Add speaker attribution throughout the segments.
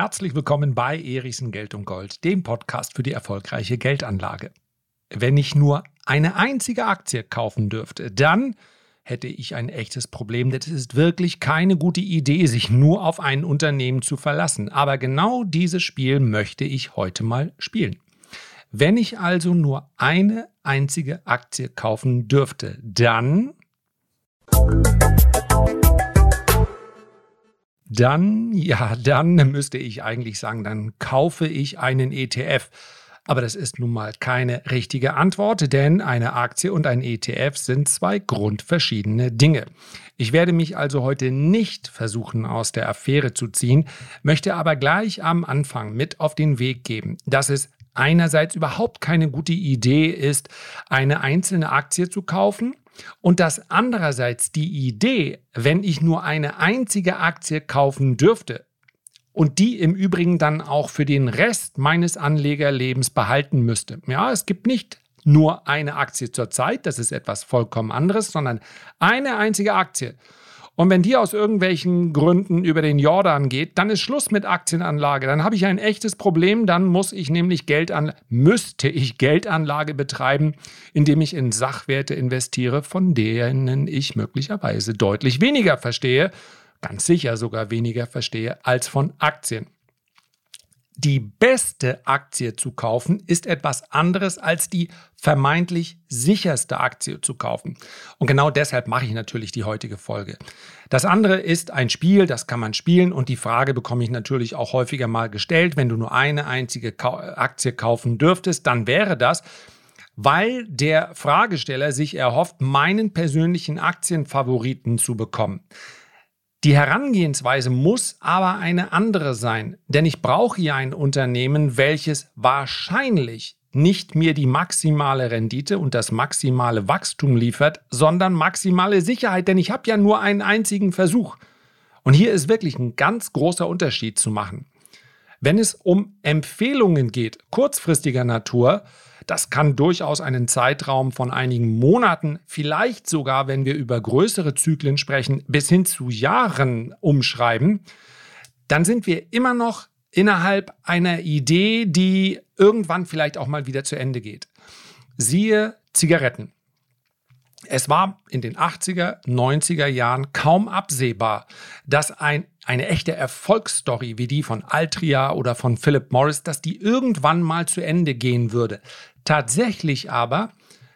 Speaker 1: Herzlich willkommen bei Erichsen Geld und Gold, dem Podcast für die erfolgreiche Geldanlage. Wenn ich nur eine einzige Aktie kaufen dürfte, dann hätte ich ein echtes Problem. Das ist wirklich keine gute Idee, sich nur auf ein Unternehmen zu verlassen. Aber genau dieses Spiel möchte ich heute mal spielen. Wenn ich also nur eine einzige Aktie kaufen dürfte, dann dann, ja, dann müsste ich eigentlich sagen, dann kaufe ich einen ETF. Aber das ist nun mal keine richtige Antwort, denn eine Aktie und ein ETF sind zwei grundverschiedene Dinge. Ich werde mich also heute nicht versuchen, aus der Affäre zu ziehen, möchte aber gleich am Anfang mit auf den Weg geben, dass es einerseits überhaupt keine gute Idee ist, eine einzelne Aktie zu kaufen und dass andererseits die Idee, wenn ich nur eine einzige Aktie kaufen dürfte und die im Übrigen dann auch für den Rest meines Anlegerlebens behalten müsste. Ja, es gibt nicht nur eine Aktie zur Zeit, das ist etwas vollkommen anderes, sondern eine einzige Aktie. Und wenn die aus irgendwelchen Gründen über den Jordan geht, dann ist Schluss mit Aktienanlage. Dann habe ich ein echtes Problem. Dann muss ich nämlich Geld an, müsste ich Geldanlage betreiben, indem ich in Sachwerte investiere, von denen ich möglicherweise deutlich weniger verstehe, ganz sicher sogar weniger verstehe als von Aktien die beste Aktie zu kaufen, ist etwas anderes als die vermeintlich sicherste Aktie zu kaufen. Und genau deshalb mache ich natürlich die heutige Folge. Das andere ist ein Spiel, das kann man spielen und die Frage bekomme ich natürlich auch häufiger mal gestellt, wenn du nur eine einzige Aktie kaufen dürftest, dann wäre das, weil der Fragesteller sich erhofft, meinen persönlichen Aktienfavoriten zu bekommen. Die Herangehensweise muss aber eine andere sein, denn ich brauche ja ein Unternehmen, welches wahrscheinlich nicht mir die maximale Rendite und das maximale Wachstum liefert, sondern maximale Sicherheit, denn ich habe ja nur einen einzigen Versuch. Und hier ist wirklich ein ganz großer Unterschied zu machen. Wenn es um Empfehlungen geht, kurzfristiger Natur, das kann durchaus einen Zeitraum von einigen Monaten, vielleicht sogar, wenn wir über größere Zyklen sprechen, bis hin zu Jahren umschreiben. Dann sind wir immer noch innerhalb einer Idee, die irgendwann vielleicht auch mal wieder zu Ende geht. Siehe Zigaretten. Es war in den 80er, 90er Jahren kaum absehbar, dass ein, eine echte Erfolgsstory wie die von Altria oder von Philip Morris, dass die irgendwann mal zu Ende gehen würde. Tatsächlich aber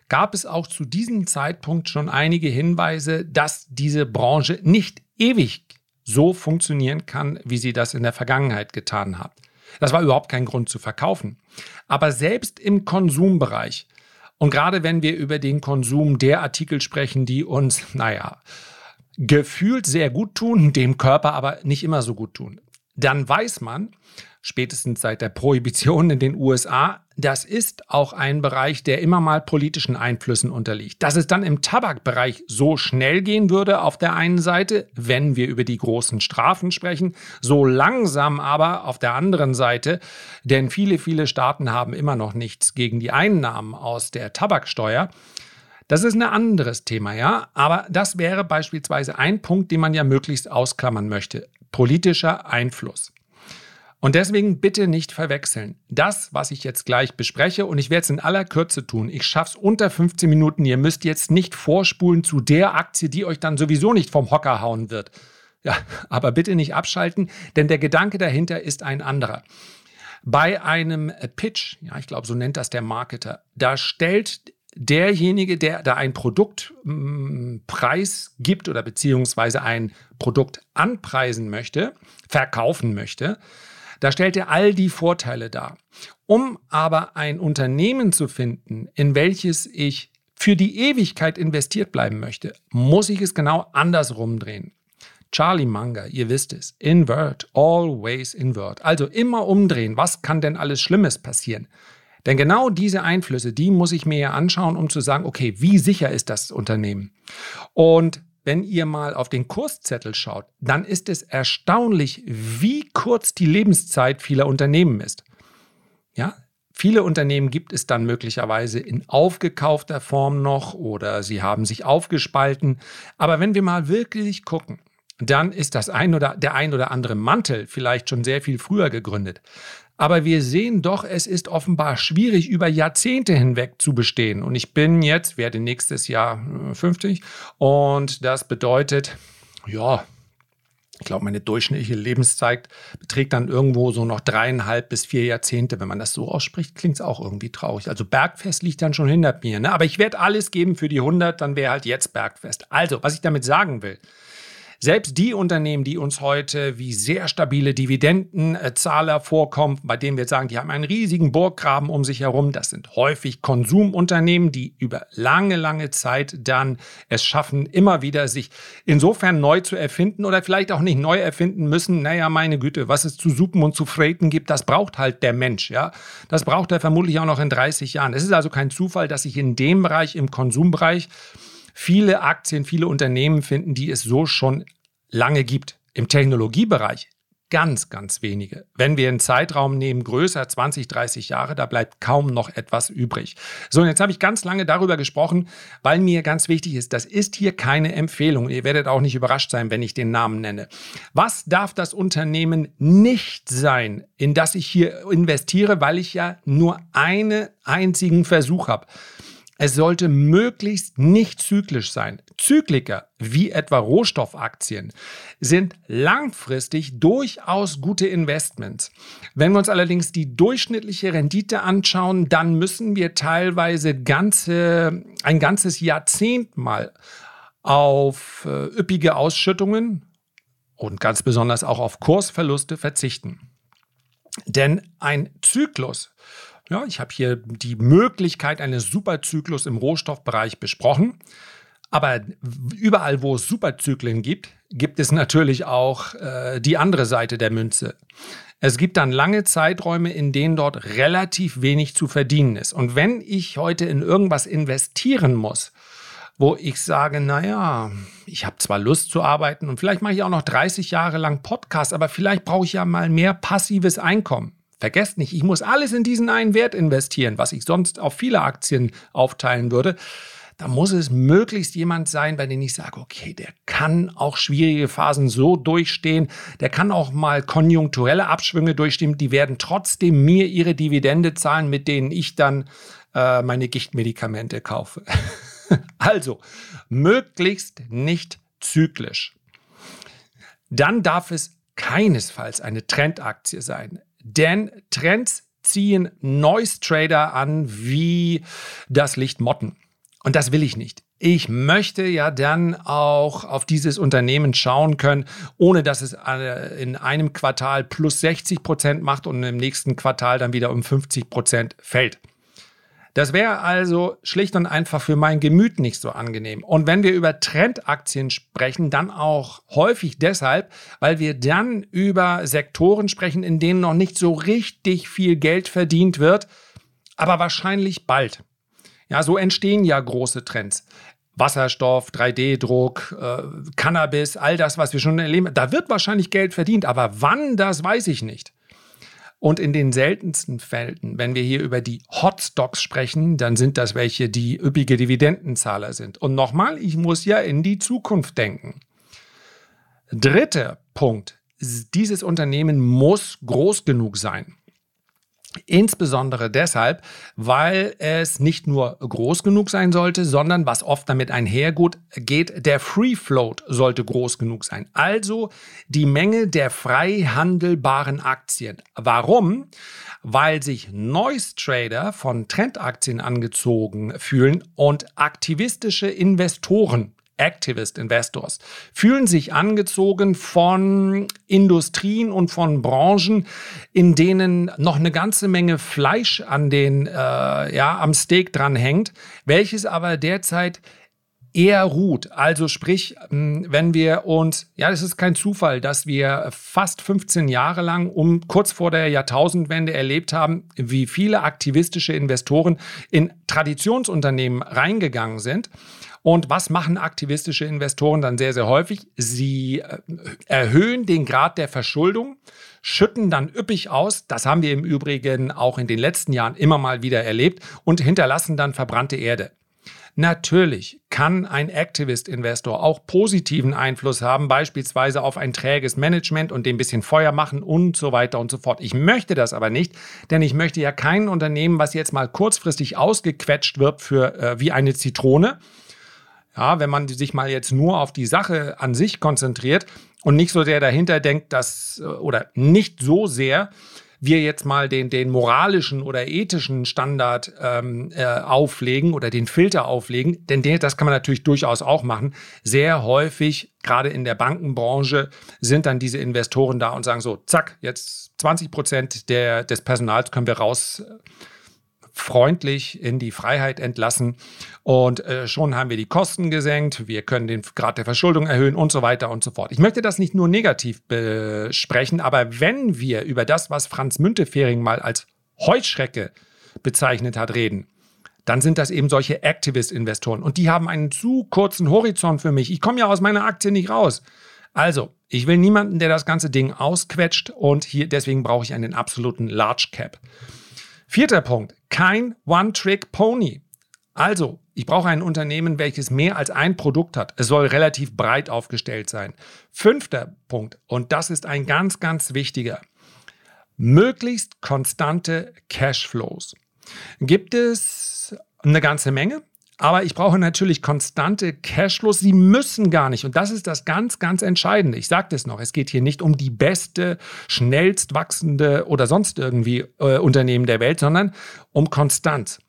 Speaker 1: gab es auch zu diesem Zeitpunkt schon einige Hinweise, dass diese Branche nicht ewig so funktionieren kann, wie sie das in der Vergangenheit getan hat. Das war überhaupt kein Grund zu verkaufen. Aber selbst im Konsumbereich und gerade wenn wir über den Konsum der Artikel sprechen, die uns, naja, gefühlt sehr gut tun, dem Körper aber nicht immer so gut tun, dann weiß man, spätestens seit der Prohibition in den USA, das ist auch ein Bereich, der immer mal politischen Einflüssen unterliegt. Dass es dann im Tabakbereich so schnell gehen würde auf der einen Seite, wenn wir über die großen Strafen sprechen, so langsam aber auf der anderen Seite, denn viele, viele Staaten haben immer noch nichts gegen die Einnahmen aus der Tabaksteuer. Das ist ein anderes Thema, ja. Aber das wäre beispielsweise ein Punkt, den man ja möglichst ausklammern möchte. Politischer Einfluss. Und deswegen bitte nicht verwechseln. Das, was ich jetzt gleich bespreche, und ich werde es in aller Kürze tun, ich schaffe es unter 15 Minuten. Ihr müsst jetzt nicht vorspulen zu der Aktie, die euch dann sowieso nicht vom Hocker hauen wird. Ja, aber bitte nicht abschalten, denn der Gedanke dahinter ist ein anderer. Bei einem Pitch, ja, ich glaube, so nennt das der Marketer, da stellt derjenige, der da ein Produktpreis mm, gibt oder beziehungsweise ein Produkt anpreisen möchte, verkaufen möchte, da stellt er all die Vorteile dar. Um aber ein Unternehmen zu finden, in welches ich für die Ewigkeit investiert bleiben möchte, muss ich es genau andersrum drehen. Charlie Munger, ihr wisst es, invert, always invert. Also immer umdrehen. Was kann denn alles Schlimmes passieren? Denn genau diese Einflüsse, die muss ich mir ja anschauen, um zu sagen, okay, wie sicher ist das Unternehmen? Und wenn ihr mal auf den Kurszettel schaut, dann ist es erstaunlich, wie kurz die Lebenszeit vieler Unternehmen ist. Ja, viele Unternehmen gibt es dann möglicherweise in aufgekaufter Form noch oder sie haben sich aufgespalten. Aber wenn wir mal wirklich gucken, dann ist das ein oder der ein oder andere Mantel vielleicht schon sehr viel früher gegründet. Aber wir sehen doch, es ist offenbar schwierig, über Jahrzehnte hinweg zu bestehen. Und ich bin jetzt, werde nächstes Jahr 50 äh, und das bedeutet, ja, ich glaube, meine durchschnittliche Lebenszeit beträgt dann irgendwo so noch dreieinhalb bis vier Jahrzehnte. Wenn man das so ausspricht, klingt es auch irgendwie traurig. Also Bergfest liegt dann schon hinter mir. Ne? Aber ich werde alles geben für die 100, dann wäre halt jetzt Bergfest. Also, was ich damit sagen will, selbst die Unternehmen, die uns heute wie sehr stabile Dividendenzahler vorkommen, bei denen wir sagen, die haben einen riesigen Burggraben um sich herum, das sind häufig Konsumunternehmen, die über lange, lange Zeit dann es schaffen, immer wieder sich insofern neu zu erfinden oder vielleicht auch nicht neu erfinden müssen. Naja, meine Güte, was es zu supen und zu freten gibt, das braucht halt der Mensch. Ja? Das braucht er vermutlich auch noch in 30 Jahren. Es ist also kein Zufall, dass sich in dem Bereich, im Konsumbereich, viele Aktien, viele Unternehmen finden, die es so schon lange gibt. Im Technologiebereich ganz, ganz wenige. Wenn wir einen Zeitraum nehmen, größer 20, 30 Jahre, da bleibt kaum noch etwas übrig. So, und jetzt habe ich ganz lange darüber gesprochen, weil mir ganz wichtig ist, das ist hier keine Empfehlung. Ihr werdet auch nicht überrascht sein, wenn ich den Namen nenne. Was darf das Unternehmen nicht sein, in das ich hier investiere, weil ich ja nur einen einzigen Versuch habe? Es sollte möglichst nicht zyklisch sein. Zykliker, wie etwa Rohstoffaktien, sind langfristig durchaus gute Investments. Wenn wir uns allerdings die durchschnittliche Rendite anschauen, dann müssen wir teilweise ganze, ein ganzes Jahrzehnt mal auf äh, üppige Ausschüttungen und ganz besonders auch auf Kursverluste verzichten. Denn ein Zyklus ja, ich habe hier die Möglichkeit eines Superzyklus im Rohstoffbereich besprochen. Aber überall, wo es Superzyklen gibt, gibt es natürlich auch äh, die andere Seite der Münze. Es gibt dann lange Zeiträume, in denen dort relativ wenig zu verdienen ist. Und wenn ich heute in irgendwas investieren muss, wo ich sage, naja, ich habe zwar Lust zu arbeiten und vielleicht mache ich auch noch 30 Jahre lang Podcast, aber vielleicht brauche ich ja mal mehr passives Einkommen. Vergesst nicht, ich muss alles in diesen einen Wert investieren, was ich sonst auf viele Aktien aufteilen würde. Da muss es möglichst jemand sein, bei dem ich sage, okay, der kann auch schwierige Phasen so durchstehen, der kann auch mal konjunkturelle Abschwünge durchstehen, die werden trotzdem mir ihre Dividende zahlen, mit denen ich dann äh, meine Gichtmedikamente kaufe. also, möglichst nicht zyklisch. Dann darf es keinesfalls eine Trendaktie sein. Denn Trends ziehen Noise Trader an wie das Licht Motten. Und das will ich nicht. Ich möchte ja dann auch auf dieses Unternehmen schauen können, ohne dass es äh, in einem Quartal plus 60 Prozent macht und im nächsten Quartal dann wieder um 50 Prozent fällt. Das wäre also schlicht und einfach für mein Gemüt nicht so angenehm. Und wenn wir über Trendaktien sprechen, dann auch häufig deshalb, weil wir dann über Sektoren sprechen, in denen noch nicht so richtig viel Geld verdient wird, aber wahrscheinlich bald. Ja, so entstehen ja große Trends. Wasserstoff, 3D-Druck, äh, Cannabis, all das, was wir schon erleben. Da wird wahrscheinlich Geld verdient, aber wann, das weiß ich nicht. Und in den seltensten Fällen, wenn wir hier über die Hotstocks sprechen, dann sind das welche, die üppige Dividendenzahler sind. Und nochmal, ich muss ja in die Zukunft denken. Dritter Punkt. Dieses Unternehmen muss groß genug sein. Insbesondere deshalb, weil es nicht nur groß genug sein sollte, sondern was oft damit einhergeht, der Free Float sollte groß genug sein. Also die Menge der frei handelbaren Aktien. Warum? Weil sich Noise Trader von Trendaktien angezogen fühlen und aktivistische Investoren Activist Investors, fühlen sich angezogen von Industrien und von Branchen, in denen noch eine ganze Menge Fleisch an den, äh, ja, am Steak dran hängt, welches aber derzeit eher ruht. Also sprich, wenn wir uns, ja, es ist kein Zufall, dass wir fast 15 Jahre lang um kurz vor der Jahrtausendwende erlebt haben, wie viele aktivistische Investoren in Traditionsunternehmen reingegangen sind und was machen aktivistische Investoren dann sehr, sehr häufig? Sie äh, erhöhen den Grad der Verschuldung, schütten dann üppig aus. Das haben wir im Übrigen auch in den letzten Jahren immer mal wieder erlebt und hinterlassen dann verbrannte Erde. Natürlich kann ein Activist-Investor auch positiven Einfluss haben, beispielsweise auf ein träges Management und dem bisschen Feuer machen und so weiter und so fort. Ich möchte das aber nicht, denn ich möchte ja kein Unternehmen, was jetzt mal kurzfristig ausgequetscht wird für äh, wie eine Zitrone. Ja, wenn man sich mal jetzt nur auf die Sache an sich konzentriert und nicht so sehr dahinter denkt, dass äh, oder nicht so sehr wir jetzt mal den, den moralischen oder ethischen Standard ähm, äh, auflegen oder den Filter auflegen, denn den, das kann man natürlich durchaus auch machen. Sehr häufig, gerade in der Bankenbranche, sind dann diese Investoren da und sagen so, zack, jetzt 20 Prozent des Personals können wir raus freundlich in die Freiheit entlassen und äh, schon haben wir die Kosten gesenkt, wir können den Grad der Verschuldung erhöhen und so weiter und so fort. Ich möchte das nicht nur negativ besprechen, aber wenn wir über das, was Franz Müntefering mal als Heuschrecke bezeichnet hat, reden, dann sind das eben solche Activist-Investoren und die haben einen zu kurzen Horizont für mich. Ich komme ja aus meiner Aktie nicht raus. Also, ich will niemanden, der das ganze Ding ausquetscht und hier deswegen brauche ich einen absoluten Large Cap. Vierter Punkt, kein One-Trick-Pony. Also, ich brauche ein Unternehmen, welches mehr als ein Produkt hat. Es soll relativ breit aufgestellt sein. Fünfter Punkt, und das ist ein ganz, ganz wichtiger. Möglichst konstante Cashflows. Gibt es eine ganze Menge? Aber ich brauche natürlich konstante Cashflows. Sie müssen gar nicht. Und das ist das ganz, ganz Entscheidende. Ich sage das noch. Es geht hier nicht um die beste, schnellst wachsende oder sonst irgendwie äh, Unternehmen der Welt, sondern um Konstanz.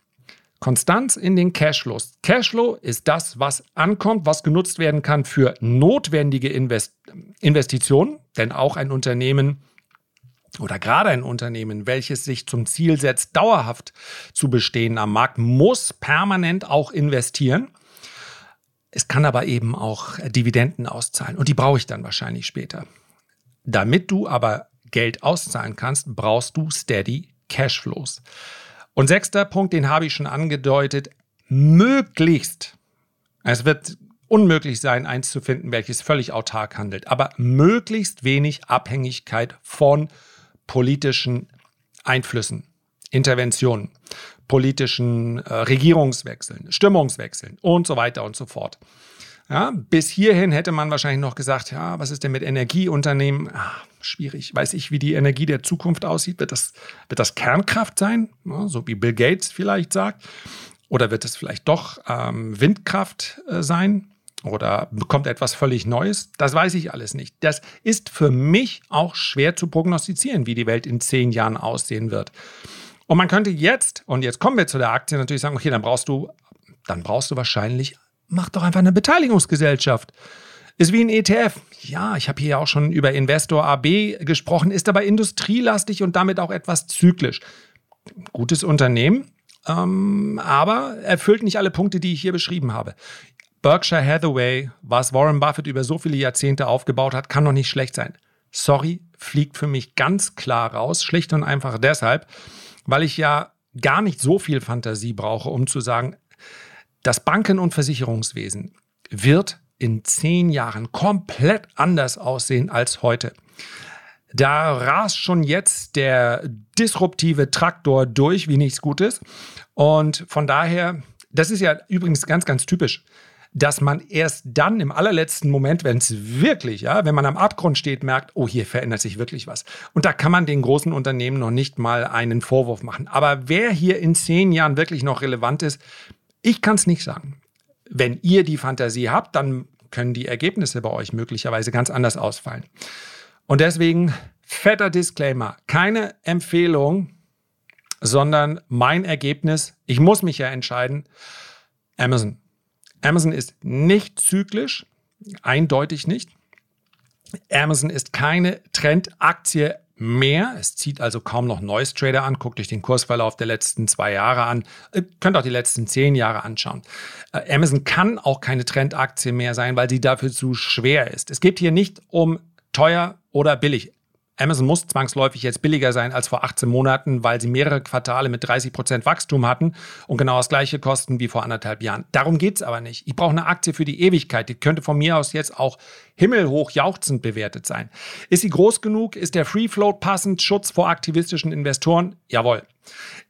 Speaker 1: Konstanz in den Cashflows. Cashflow ist das, was ankommt, was genutzt werden kann für notwendige Invest Investitionen. Denn auch ein Unternehmen oder gerade ein Unternehmen, welches sich zum Ziel setzt, dauerhaft zu bestehen am Markt, muss permanent auch investieren. Es kann aber eben auch Dividenden auszahlen und die brauche ich dann wahrscheinlich später. Damit du aber Geld auszahlen kannst, brauchst du Steady Cashflows. Und sechster Punkt, den habe ich schon angedeutet, möglichst, es wird unmöglich sein, eins zu finden, welches völlig autark handelt, aber möglichst wenig Abhängigkeit von politischen Einflüssen, Interventionen, politischen äh, Regierungswechseln, Stimmungswechseln und so weiter und so fort. Ja, bis hierhin hätte man wahrscheinlich noch gesagt, ja, was ist denn mit Energieunternehmen? Ach, schwierig. Weiß ich, wie die Energie der Zukunft aussieht? Wird das, wird das Kernkraft sein, ja, so wie Bill Gates vielleicht sagt? Oder wird es vielleicht doch ähm, Windkraft äh, sein? Oder bekommt etwas völlig Neues? Das weiß ich alles nicht. Das ist für mich auch schwer zu prognostizieren, wie die Welt in zehn Jahren aussehen wird. Und man könnte jetzt, und jetzt kommen wir zu der Aktie, natürlich sagen, okay, dann brauchst du, dann brauchst du wahrscheinlich, mach doch einfach eine Beteiligungsgesellschaft. Ist wie ein ETF. Ja, ich habe hier auch schon über Investor AB gesprochen, ist aber industrielastig und damit auch etwas zyklisch. Gutes Unternehmen, ähm, aber erfüllt nicht alle Punkte, die ich hier beschrieben habe. Berkshire Hathaway, was Warren Buffett über so viele Jahrzehnte aufgebaut hat, kann doch nicht schlecht sein. Sorry, fliegt für mich ganz klar raus, schlicht und einfach deshalb, weil ich ja gar nicht so viel Fantasie brauche, um zu sagen, das Banken- und Versicherungswesen wird in zehn Jahren komplett anders aussehen als heute. Da rast schon jetzt der disruptive Traktor durch, wie nichts Gutes. Und von daher, das ist ja übrigens ganz, ganz typisch dass man erst dann im allerletzten Moment, wenn es wirklich, ja, wenn man am Abgrund steht, merkt, oh, hier verändert sich wirklich was. Und da kann man den großen Unternehmen noch nicht mal einen Vorwurf machen. Aber wer hier in zehn Jahren wirklich noch relevant ist, ich kann es nicht sagen. Wenn ihr die Fantasie habt, dann können die Ergebnisse bei euch möglicherweise ganz anders ausfallen. Und deswegen fetter Disclaimer, keine Empfehlung, sondern mein Ergebnis. Ich muss mich ja entscheiden. Amazon. Amazon ist nicht zyklisch, eindeutig nicht. Amazon ist keine Trendaktie mehr. Es zieht also kaum noch Neues Trader an. Guckt euch den Kursverlauf der letzten zwei Jahre an. Ihr äh, könnt auch die letzten zehn Jahre anschauen. Äh, Amazon kann auch keine Trendaktie mehr sein, weil sie dafür zu schwer ist. Es geht hier nicht um teuer oder billig. Amazon muss zwangsläufig jetzt billiger sein als vor 18 Monaten, weil sie mehrere Quartale mit 30 Prozent Wachstum hatten und genau das gleiche kosten wie vor anderthalb Jahren. Darum geht es aber nicht. Ich brauche eine Aktie für die Ewigkeit. Die könnte von mir aus jetzt auch himmelhoch jauchzend bewertet sein. Ist sie groß genug? Ist der Free Float passend? Schutz vor aktivistischen Investoren? Jawohl.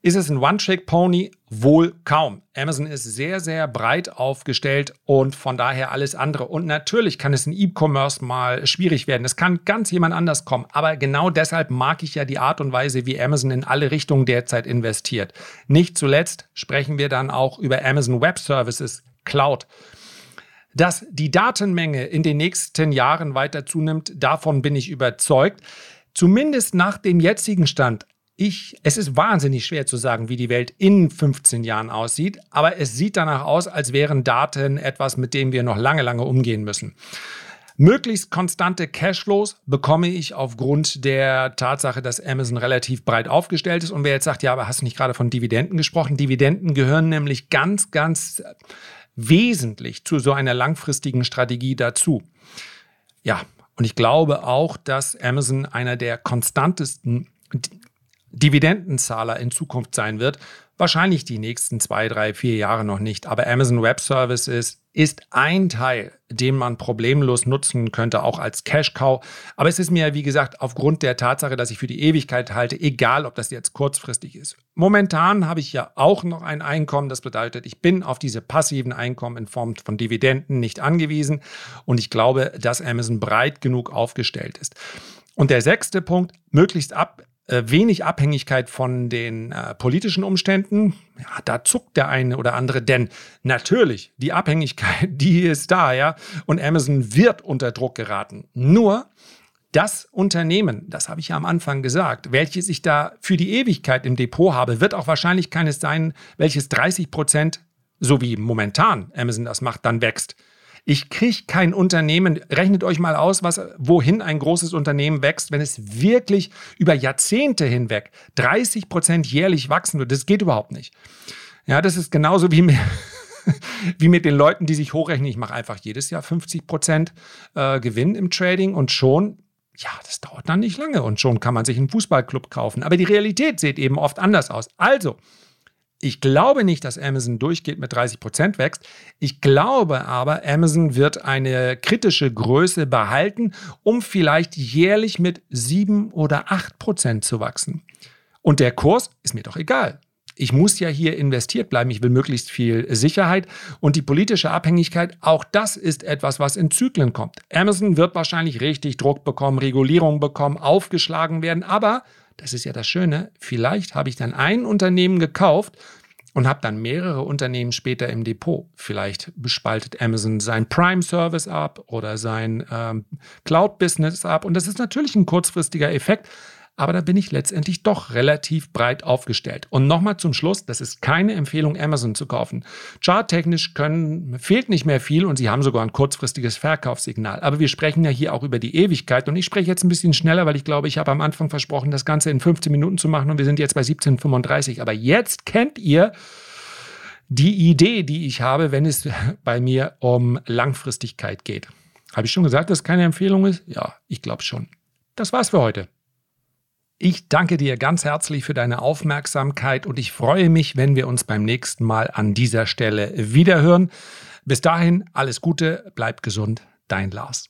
Speaker 1: Ist es ein One-Trick-Pony? Wohl kaum. Amazon ist sehr, sehr breit aufgestellt und von daher alles andere. Und natürlich kann es in E-Commerce mal schwierig werden. Es kann ganz jemand anders kommen. Aber genau deshalb mag ich ja die Art und Weise, wie Amazon in alle Richtungen derzeit investiert. Nicht zuletzt sprechen wir dann auch über Amazon Web Services Cloud. Dass die Datenmenge in den nächsten Jahren weiter zunimmt, davon bin ich überzeugt. Zumindest nach dem jetzigen Stand. Ich, es ist wahnsinnig schwer zu sagen, wie die Welt in 15 Jahren aussieht, aber es sieht danach aus, als wären Daten etwas, mit dem wir noch lange, lange umgehen müssen. Möglichst konstante Cashflows bekomme ich aufgrund der Tatsache, dass Amazon relativ breit aufgestellt ist. Und wer jetzt sagt, ja, aber hast du nicht gerade von Dividenden gesprochen? Dividenden gehören nämlich ganz, ganz wesentlich zu so einer langfristigen Strategie dazu. Ja, und ich glaube auch, dass Amazon einer der konstantesten Dividendenzahler in Zukunft sein wird. Wahrscheinlich die nächsten zwei, drei, vier Jahre noch nicht. Aber Amazon Web Services ist ein Teil, den man problemlos nutzen könnte, auch als Cash Cow. Aber es ist mir, wie gesagt, aufgrund der Tatsache, dass ich für die Ewigkeit halte, egal ob das jetzt kurzfristig ist. Momentan habe ich ja auch noch ein Einkommen. Das bedeutet, ich bin auf diese passiven Einkommen in Form von Dividenden nicht angewiesen. Und ich glaube, dass Amazon breit genug aufgestellt ist. Und der sechste Punkt, möglichst ab, wenig Abhängigkeit von den äh, politischen Umständen. Ja, da zuckt der eine oder andere, denn natürlich, die Abhängigkeit, die ist da, ja, und Amazon wird unter Druck geraten. Nur das Unternehmen, das habe ich ja am Anfang gesagt, welches ich da für die Ewigkeit im Depot habe, wird auch wahrscheinlich keines sein, welches 30 Prozent, so wie momentan Amazon das macht, dann wächst. Ich kriege kein Unternehmen, rechnet euch mal aus, was, wohin ein großes Unternehmen wächst, wenn es wirklich über Jahrzehnte hinweg 30 Prozent jährlich wachsen wird. Das geht überhaupt nicht. Ja, das ist genauso wie mit, wie mit den Leuten, die sich hochrechnen. Ich mache einfach jedes Jahr 50 Prozent äh, Gewinn im Trading und schon ja, das dauert dann nicht lange und schon kann man sich einen Fußballclub kaufen. Aber die Realität sieht eben oft anders aus. Also, ich glaube nicht, dass Amazon durchgeht mit 30 Prozent wächst. Ich glaube aber, Amazon wird eine kritische Größe behalten, um vielleicht jährlich mit 7 oder 8 Prozent zu wachsen. Und der Kurs ist mir doch egal. Ich muss ja hier investiert bleiben. Ich will möglichst viel Sicherheit. Und die politische Abhängigkeit, auch das ist etwas, was in Zyklen kommt. Amazon wird wahrscheinlich richtig Druck bekommen, Regulierung bekommen, aufgeschlagen werden. Aber das ist ja das Schöne, vielleicht habe ich dann ein Unternehmen gekauft und habe dann mehrere Unternehmen später im Depot. Vielleicht bespaltet Amazon sein Prime-Service ab oder sein ähm, Cloud-Business ab. Und das ist natürlich ein kurzfristiger Effekt, aber da bin ich letztendlich doch relativ breit aufgestellt. Und nochmal zum Schluss, das ist keine Empfehlung, Amazon zu kaufen. Charttechnisch können, fehlt nicht mehr viel und sie haben sogar ein kurzfristiges Verkaufssignal. Aber wir sprechen ja hier auch über die Ewigkeit und ich spreche jetzt ein bisschen schneller, weil ich glaube, ich habe am Anfang versprochen, das Ganze in 15 Minuten zu machen und wir sind jetzt bei 17,35. Aber jetzt kennt ihr die Idee, die ich habe, wenn es bei mir um Langfristigkeit geht. Habe ich schon gesagt, dass es keine Empfehlung ist? Ja, ich glaube schon. Das war's für heute. Ich danke dir ganz herzlich für deine Aufmerksamkeit und ich freue mich, wenn wir uns beim nächsten Mal an dieser Stelle wiederhören. Bis dahin alles Gute, bleib gesund, dein Lars.